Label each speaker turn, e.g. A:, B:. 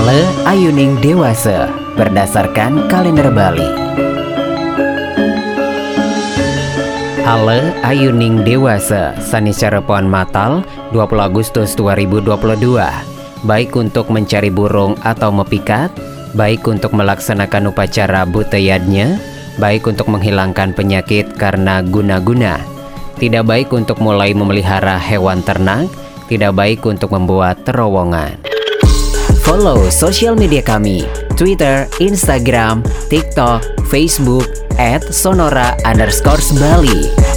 A: Ale Ayuning Dewasa berdasarkan kalender Bali. Ale Ayuning Dewasa Sanicara Pohon Matal 20 Agustus 2022 Baik untuk mencari burung atau mepikat Baik untuk melaksanakan upacara buteyadnya Baik untuk menghilangkan penyakit karena guna-guna. Tidak baik untuk mulai memelihara hewan ternak Tidak baik untuk membuat terowongan Follow sosial media kami Twitter, Instagram, TikTok, Facebook, at sonora underscore Bali.